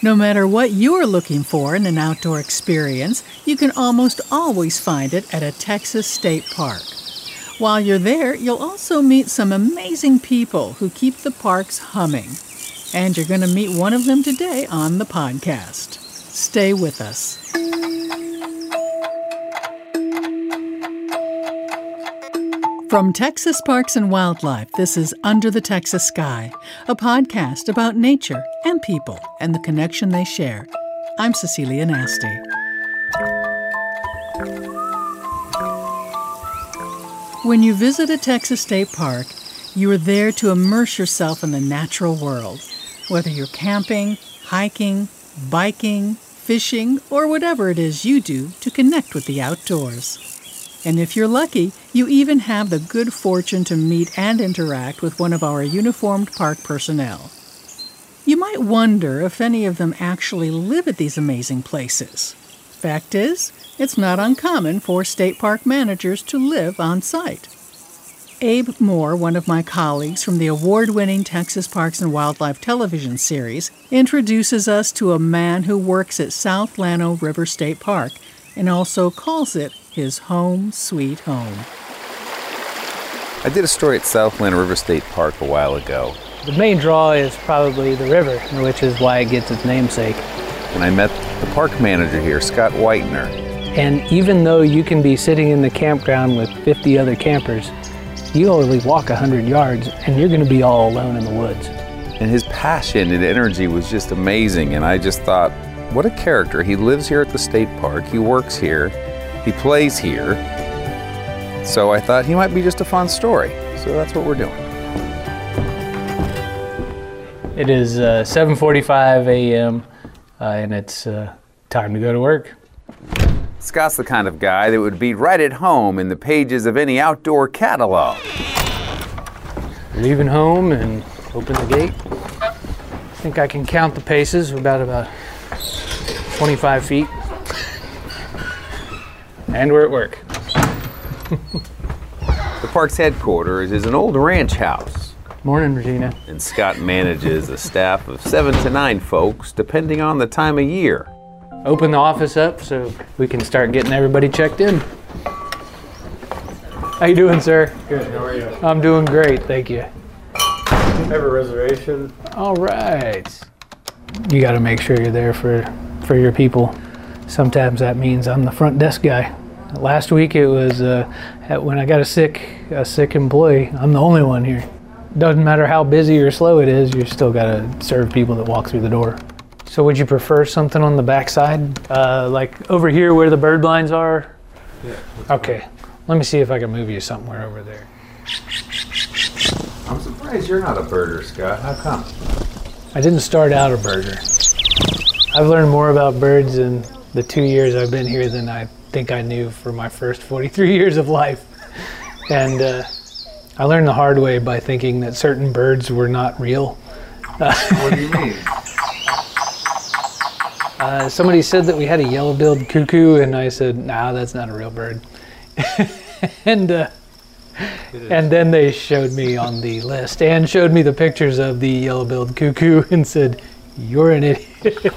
No matter what you're looking for in an outdoor experience, you can almost always find it at a Texas state park. While you're there, you'll also meet some amazing people who keep the parks humming. And you're going to meet one of them today on the podcast. Stay with us. From Texas Parks and Wildlife, this is Under the Texas Sky, a podcast about nature and people and the connection they share. I'm Cecilia Nasti. When you visit a Texas state park, you are there to immerse yourself in the natural world. Whether you're camping, hiking, biking, fishing, or whatever it is you do to connect with the outdoors. And if you're lucky, you even have the good fortune to meet and interact with one of our uniformed park personnel. You might wonder if any of them actually live at these amazing places. Fact is, it's not uncommon for state park managers to live on site. Abe Moore, one of my colleagues from the award winning Texas Parks and Wildlife television series, introduces us to a man who works at South Llano River State Park and also calls it his home sweet home. I did a story at South Llano River State Park a while ago. The main draw is probably the river, which is why it gets its namesake. And I met the park manager here, Scott Whitener. And even though you can be sitting in the campground with 50 other campers, you only walk 100 yards and you're going to be all alone in the woods. And his passion and energy was just amazing. And I just thought, what a character. He lives here at the state park, he works here, he plays here. So I thought he might be just a fun story. So that's what we're doing. It is uh, 7:45 a.m. Uh, and it's uh, time to go to work. Scott's the kind of guy that would be right at home in the pages of any outdoor catalog. Leaving home and open the gate. I think I can count the paces. We're about about 25 feet. And we're at work. the park's headquarters is an old ranch house. Morning, Regina. And Scott manages a staff of seven to nine folks, depending on the time of year. Open the office up so we can start getting everybody checked in. How you doing, sir? Good. How are you? I'm doing great, thank you. I have a reservation. All right. You got to make sure you're there for for your people. Sometimes that means I'm the front desk guy. Last week it was uh, when I got a sick a sick employee. I'm the only one here. Doesn't matter how busy or slow it is, you still got to serve people that walk through the door. So would you prefer something on the back side, uh, like over here where the bird blinds are? Yeah. Okay. Let me see if I can move you somewhere over there. I'm surprised you're not a birder, Scott. How come? I didn't start out a birder. I've learned more about birds in the two years I've been here than I think I knew for my first 43 years of life. And uh, I learned the hard way by thinking that certain birds were not real. what do you mean? Uh, somebody said that we had a yellow-billed cuckoo, and I said, "Nah, that's not a real bird." and uh, and then they showed me on the list and showed me the pictures of the yellow-billed cuckoo and said, "You're an idiot."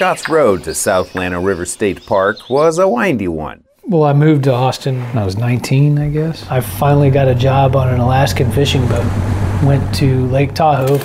Scott's road to South Llano River State Park was a windy one. Well, I moved to Austin when I was 19, I guess. I finally got a job on an Alaskan fishing boat. Went to Lake Tahoe,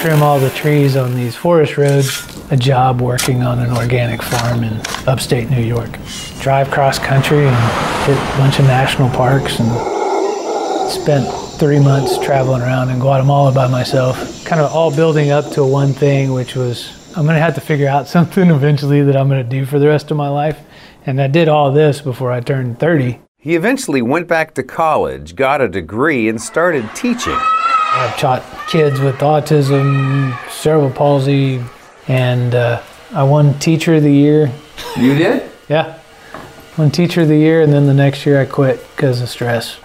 trim all the trees on these forest roads, a job working on an organic farm in upstate New York. Drive cross country and hit a bunch of national parks and spent three months traveling around in Guatemala by myself, kind of all building up to one thing, which was I'm going to have to figure out something eventually that I'm going to do for the rest of my life. And I did all this before I turned 30. He eventually went back to college, got a degree, and started teaching. I've taught kids with autism, cerebral palsy, and uh, I won Teacher of the Year. You did? Yeah. Won Teacher of the Year, and then the next year I quit because of stress.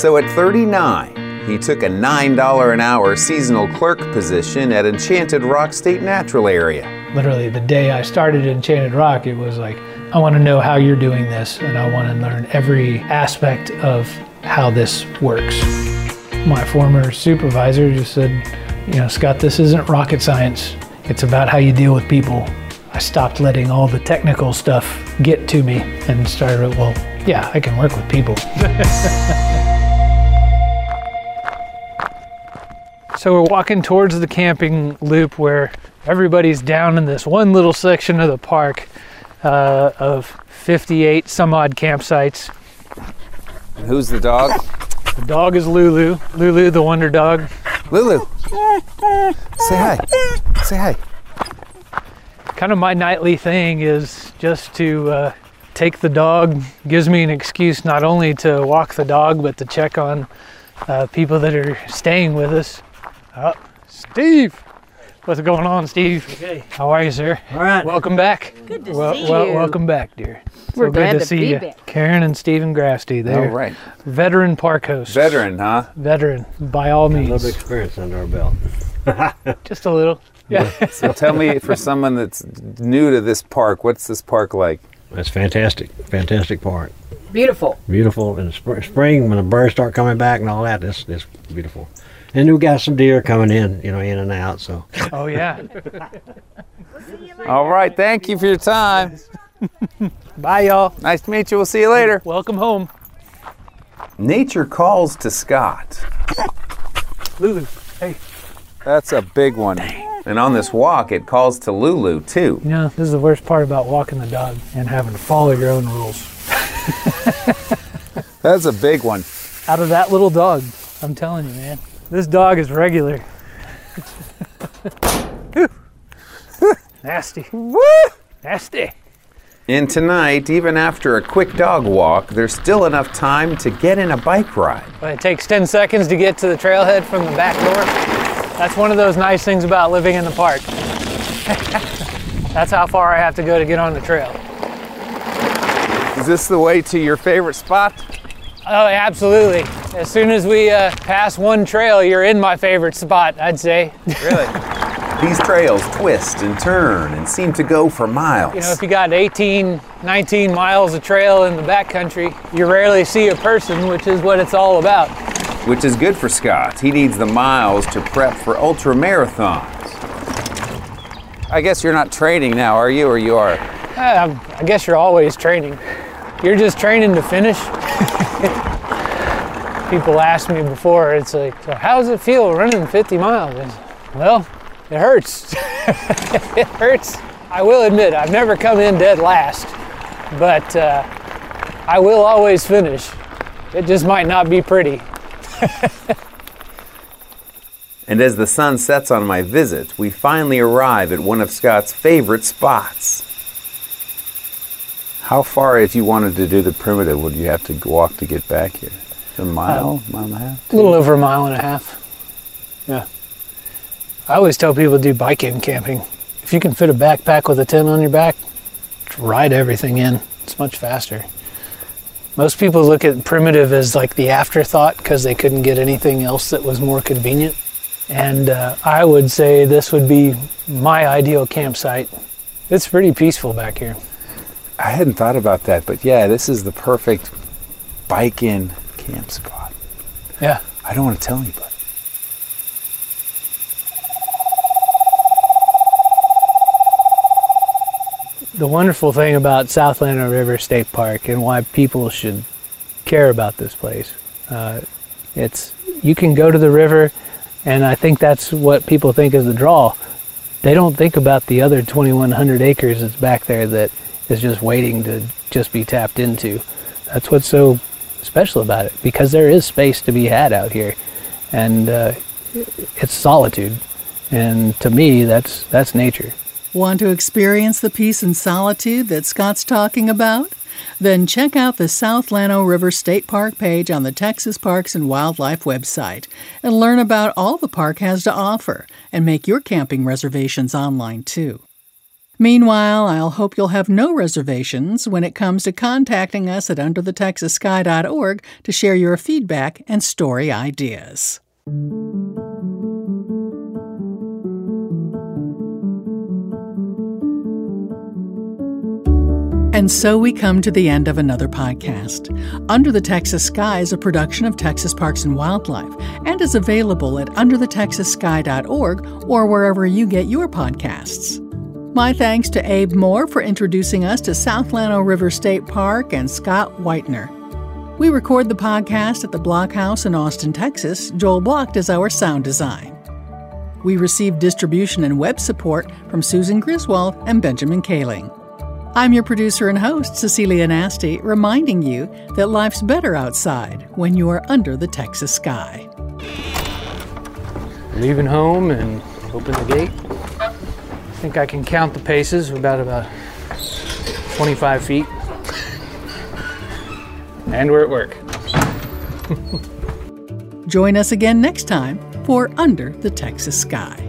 So at 39, he took a $9 an hour seasonal clerk position at Enchanted Rock State Natural Area. Literally, the day I started Enchanted Rock, it was like, I want to know how you're doing this, and I want to learn every aspect of how this works. My former supervisor just said, you know, Scott, this isn't rocket science. It's about how you deal with people. I stopped letting all the technical stuff get to me and started, well, yeah, I can work with people. so we're walking towards the camping loop where everybody's down in this one little section of the park uh, of 58 some odd campsites. Who's the dog? The dog is Lulu. Lulu, the wonder dog. Lulu. Say hi. Say hi. Kind of my nightly thing is just to uh, take the dog. Gives me an excuse not only to walk the dog, but to check on uh, people that are staying with us. Oh, Steve. What's going on, Steve? Okay. How are you, sir? All right. Welcome back. Good to Well, see well, you. welcome back, dear. We're so glad good to, to see be you. back. Karen and Stephen Grasty. All They're right. veteran park hosts. Veteran, huh? Veteran, by all means. A means. little experience under our belt. Just a little. Yeah. So tell me, for someone that's new to this park, what's this park like? That's fantastic. Fantastic park. Beautiful. Beautiful in the spring when the birds start coming back and all that. It's, it's beautiful. And we got some deer coming in, you know, in and out. So oh, yeah. All right. Thank you for your time. Bye, y'all. Nice to meet you. We'll see you later. Welcome home. Nature calls to Scott. Lulu. Hey. That's a big one. And on this walk, it calls to Lulu too. You know, this is the worst part about walking the dog and having to follow your own rules. That's a big one. Out of that little dog, I'm telling you, man. This dog is regular. Nasty. Nasty. And tonight, even after a quick dog walk, there's still enough time to get in a bike ride. But it takes 10 seconds to get to the trailhead from the back door. That's one of those nice things about living in the park. That's how far I have to go to get on the trail. Is this the way to your favorite spot? Oh, absolutely. As soon as we uh, pass one trail, you're in my favorite spot, I'd say. Really? These trails twist and turn and seem to go for miles. You know, if you got 18, 19 miles of trail in the backcountry, you rarely see a person, which is what it's all about. which is good for Scott. He needs the miles to prep for ultra marathons. I guess you're not training now, are you? Or you are? Uh, I guess you're always training. You're just training to finish. People ask me before, it's like, so how does it feel running 50 miles? Well, it hurts. it hurts. I will admit, I've never come in dead last, but uh, I will always finish. It just might not be pretty. And as the sun sets on my visit, we finally arrive at one of Scott's favorite spots. How far, if you wanted to do the primitive, would you have to walk to get back here? A mile, mile and a half? A little over a mile and a half. Yeah. I always tell people to do bike in camping. If you can fit a backpack with a tent on your back, ride everything in. It's much faster. Most people look at primitive as like the afterthought because they couldn't get anything else that was more convenient. And uh, I would say this would be my ideal campsite. It's pretty peaceful back here. I hadn't thought about that, but yeah, this is the perfect bike in Yeah. I don't want to tell anybody. the wonderful thing about South Llano River State Park and why people should care about this place. Uh, it's you can go to the river, and I think that's what people think is the draw. They don't think about the other 2,100 acres that's back there that is just waiting to just be tapped into. That's what's so special about it because there is space to be had out here, and uh, it's solitude. And to me, that's that's nature. Want to experience the peace and solitude that Scott's talking about? Then check out the South Llano River State Park page on the Texas Parks and Wildlife website and learn about all the park has to offer and make your camping reservations online too. Meanwhile, I'll hope you'll have no reservations when it comes to contacting us at underthetexassky.org to share your feedback and story ideas. And so we come to the end of another podcast. Under the Texas Sky is a production of Texas Parks and Wildlife and is available at underthetexassky.org or wherever you get your podcasts. My thanks to Abe Moore for introducing us to South Llano River State Park and Scott Whitener. We record the podcast at the Blockhouse in Austin, Texas. Joel Block does our sound design. We receive distribution and web support from Susan Griswold and Benjamin Kaling. I'm your producer and host, Cecilia Nasti, reminding you that life's better outside when you are under the Texas sky. Leaving home and open the gate. I think I can count the paces, about about 25 feet. and we're at work. Join us again next time for Under the Texas Sky.